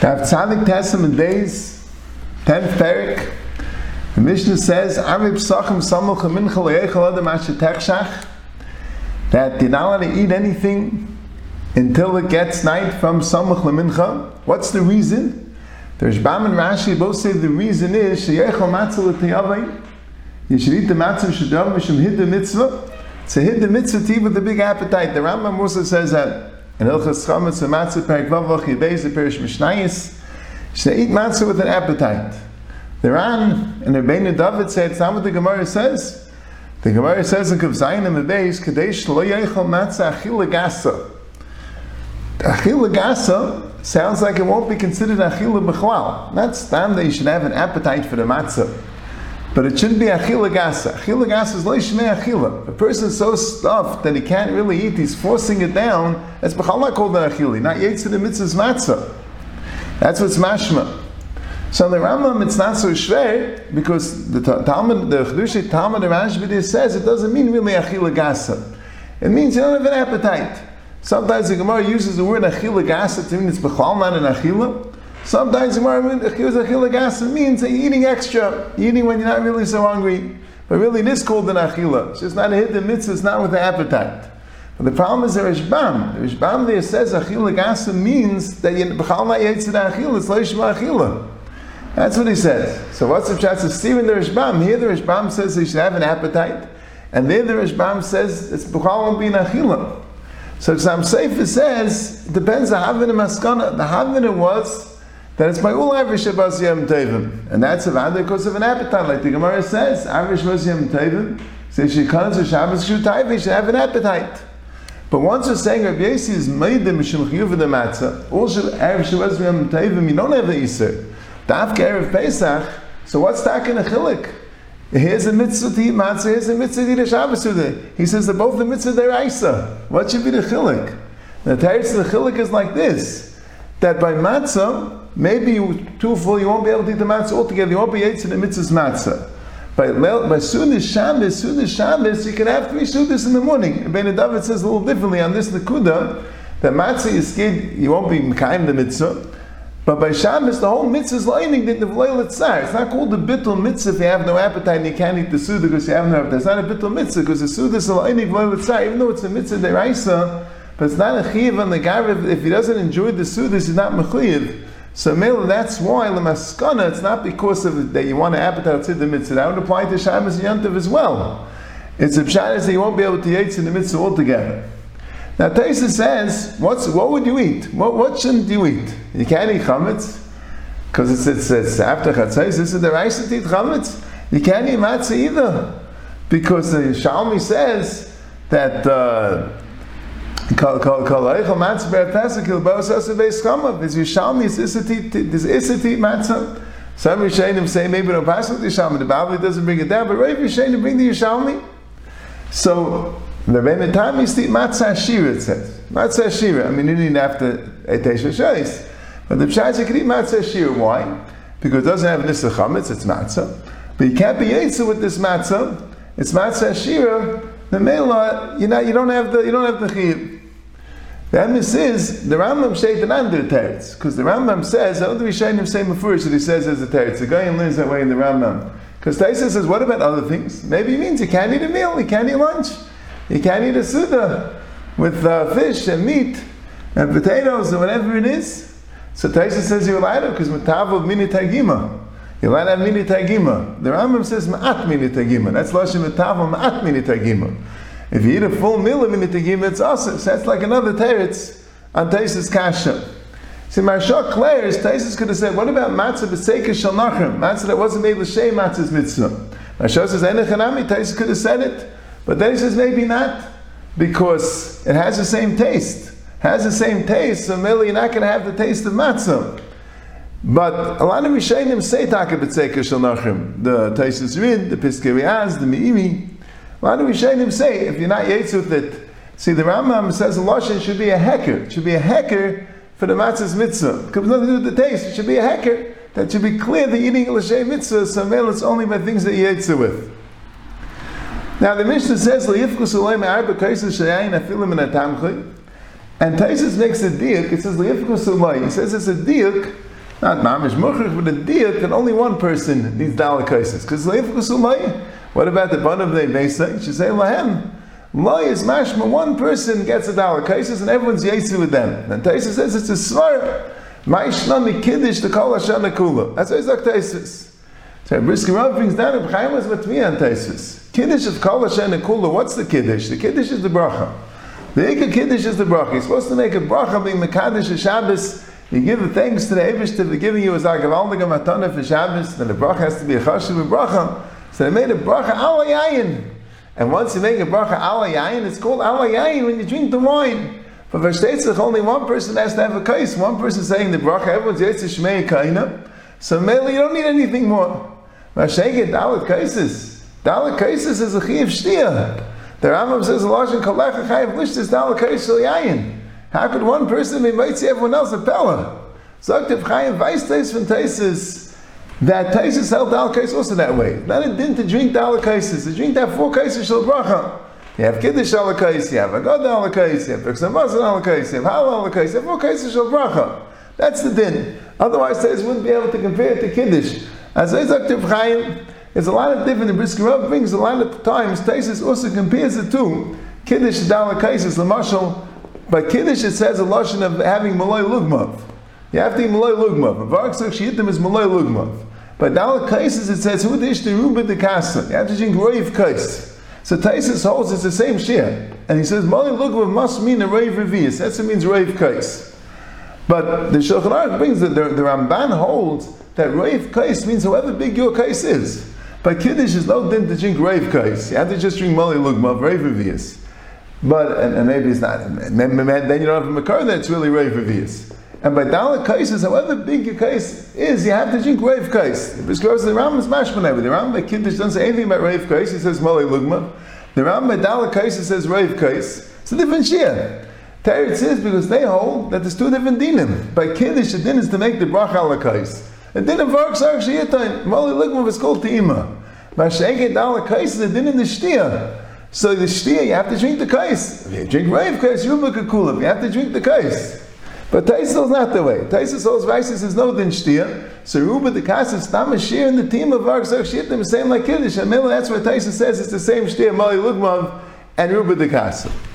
Tav Tzadik Testament days, 10th Perik, the Mishnah says, Arib Sachim Samuch Mincha Asher that you're not allowed to eat anything until it gets night from Samuch Lemincha. What's the reason? There's Bam and Rashi both say the reason is Matzah. You should eat the matzah Shadav Mishum Hid the Mitzvah. A hid the mitzvah to eat with a big appetite. The Rambam also says that in Hilchas Chametz, the matzah perik vavach yibez, the perish mishnayis, should eat matzah with an appetite. The Ran and Rebbeinu David say it's not what the Gemara says. The Gemara says in Kav Zayin and the Beis, Kadesh lo yeichel matzah achila gasa. Achila gasa sounds like it won't be considered achila b'chlal. That's time that you should have an appetite for the matzah. But it shouldn't be achila gasa. Achila gasa is loishmei achila. A person so stuffed that he can't really eat, he's forcing it down. That's b'chala called an achili, not yetzer the mitzvah's matzah. That's what's mashma. So the Rambam, it's not so shver because the Talmud, the Chedushi Talmud, the Rashbidi says it doesn't mean really achila gasa. It means you don't have an appetite. Sometimes the Gemara uses the word achila gasa to mean it's b'chal not an achila. Sometimes the achila gasa means that you're eating extra, you're eating when you're not really so hungry. But really, this is called an achila. It's just not a hidden mitzvah, it's not with the appetite. But the problem is the Rishbam. The Rishbam there says achila gasa means that you b'chal not yetzir achila, it's leishma achila. That's what he says. So what's the chance of Stephen the Rishbam? Here the Rishbam says he should have an appetite, and there the Rishbam says it's b'chal an achila. So Ksam Sefer says it depends on Havin and Maskana. The Havin was that it's by Ulai Vishabas Yom Tevim. And that's a vada because of an appetite, like the Gemara says, Avish was Yom Tevim, so she comes to Shabbos she should have an appetite. But once you're saying Rabbi Yossi is made the Mishum Chiyuv the Matzah, also Erev Shabbos Yom Tevim, you don't have the Yisr. Dafka Erev Pesach, so what's Takin Achilik? Here's a mitzvah to eat matzah, here's a mitzvah to eat a Shabbos today. He says that both the mitzvah deraisa. What should be the chilik? The teretz the chilik is like this: that by matzah, maybe you too full, you won't be able to eat the matzah altogether. You won't be eating the mitzvah's matzah. By by sudas Shabbos, sudas Shabbos, you can have three sudas in the morning. Ben David says a little differently on this nekuda that matzah is scared you won't be mekayim the mitzvah. But by Shabbos, the whole mitzvah is lining the Nevleil Tzar. It's not called the bittul mitzvah if you have no appetite and you can't eat the suda because you have no appetite. It's not a bittul mitzvah because the suda is lining Nevleil Tzar, even though it's a mitzvah deraisa, but it's not a chiv on the garav. If he doesn't enjoy the suda, he's not mechiv. So Mela, that's why the maskana. It's not because of that you want to appetite outside the mitzvah. That would apply to Shabbos and as well. It's a pshat that you won't be able to eat in the mitzvah altogether. Now Taisa says, what's, what would you eat? What, what shouldn't you eat? You can't eat chametz, because it's, it's, it's after chatzais, this is the rice to eat chametz. You can't eat matzah either, because the Shalmi says that uh, Eichel matzah ber pesach il bos asa beis chama. Is Yishalmi is isati is isati matzah. Some Rishonim say maybe no with Yishalmi. The Bible doesn't bring it down, but right Rishonim bring the Yishalmi. So the Rebbe time is the matzah shira, it says. Matzah shira. I mean, you didn't have to eat Shois. But the Pshai you can eat matzah shira. Why? Because it doesn't have nisa chametz, it's matzah. But you can't be yetzer with this matzah. It's matzah shira. The mela, you know, you don't have the you don't have the chiyuv. The emes is the Rambam shayt an under teretz because the Rambam says all the Rishonim say mafurish that he says as a teretz. The guy learns that way in the Rambam. Because Taisa says, what about other things? Maybe he means you can't eat a meal, you can't eat lunch. You can't eat a suda with uh, fish and meat and potatoes and whatever it is. So Taisa says you're allowed because matav of mini tagima. You're allowed to have mini tagima. The Rambam says ma'at mini tagima. That's lashon matav ma'at mini tagima. If you eat a full meal of mini tagima, it's awesome. So that's like another teretz on Taisa's kasha. See, Marsha Claire's Taisus could have said, what about matzah b'seika shal nachrim? Matzah that wasn't made l'shem matzah's mitzvah. Marsha says, enechanami, Taisus could have said it. But then he says maybe not, because it has the same taste. Has the same taste, so merely you're not going to have the taste of matzah. But a lot of Rishonim say taka b'tzeika shel nachim. The Taisus Rid, the Piskei Riaz, the Me'imi. A lot of Rishonim say, if you're not yetz with it, see the Rambam says the Lashon should be a hecker. It should be a hecker for the matzah's mitzvah. It comes nothing to do with the taste. It should be a hecker. That should be clear that eating l'shem mitzvah, it's only by things that you yetz with. Now the Mishnah says, "Liyifkus uleim kaisus shayayin in atamchay," and Taisus makes a diuk. It says, "Liyifkus uleim." He says it's a diuk Not mamish muchach, but a diet that only one person needs dalek kaisis. Because what about the bun of the? You should say lahem. Loy is mashma, one person gets a dollar kaisis and everyone's yesu with them. And Taisa says it's a svar. Ma'ishnami kiddush the kol hashana kula. That's what Isaac Taisis. So Brisker Rav brings down a Chaim was matmiya on Taisis. Kiddush of kol hashana kula. What's the kiddush? The kiddush is the bracha. The Ika Kiddush is the bracha. You're supposed to make a bracha being Mekadosh Shabbos. You give the thanks to the Abish for giving you a Zagavaldiga Matana for Shabbos. Then the bracha has to be a Chashiv bracha. So they made a bracha ala yayin. And once you make a bracha ala yayin, it's called ala yayin when you drink the wine. For Vashtetzach, only one person has to have a kais. One person saying the bracha, everyone's yetz shmei kaina. So mainly you don't need anything more. Vasheket dalit kaisis. Dalit kaisis is a chiv shtia. The Rambam says, "Lashon kalecha chayiv lishtis dalit kaisis yayin." How could one person be might everyone else a pella? Zoktiv Chaim Weistais from Taisis that Taisus held Dal Kais also that way. Not a din to drink Dal Kaisis. To drink that four Kaisis Shal Bracha. You have Kiddush Al Kais, you have Agad Al Kais, you have Peksamaz Al Kais, you have Hal Al Kais, you have four Kaisis Shal Bracha. That's the din. Otherwise, Taisus wouldn't be able to compare it to Kiddush. As Zoktiv Chaim, there's a lot of different, the Brisker brings a lot of times, Taisus also compares the two. Kiddush Dal Kaisis, Lamashal, by Kiddush it says a Lashon of having Malay Lugmav. You have to eat Malay Lugmav. Vark Shiyittim is Malay Lugmav. But now the Kaisis it says who dish the ruba de kasa. You have to drink roiv kais. So Taisus holds it's the same shia, and he says Mali Lugva must mean a roiv revius. That's what means roiv kais. But the Shulchan Aruch brings that the, the Ramban holds that roiv kais means however big your kais is. But Kiddush is no din to drink roiv kais. You have to just drink Mali Lugma, roiv revius. But and, and, maybe it's not. Then you don't have a makar that's really roiv revius. And by Dalit Kais however big your case is, you have to drink Rav Kais. Because the Ram is mashman The Ram by Kiddush doesn't say anything about Rav Kais, he says Malay Lugma. The Ram by Dalit Kais says Rav Kais. It's a different Shia. Teretz says because they hold that there's two different dinim. By Kiddush, the din is to make the bracha ala kais. The din of Varks are Shiyatain. Malay Lugma is called Te'ima. By Sheket Dalit Kais is the din in the. So the Shtia, you have to drink the kais. If you drink Rav Kais, you're a Makkulam. You have to drink the kais. But Taisus is not the way. Taisus holds Vaisis is no din shtia. So Ruba the Kassis Stam is share in the team of Vark Zog Shittim, same like Kiddush. And that's what Taisus says it's the same shtia, Mali Lugmav and Ruba the Kassis.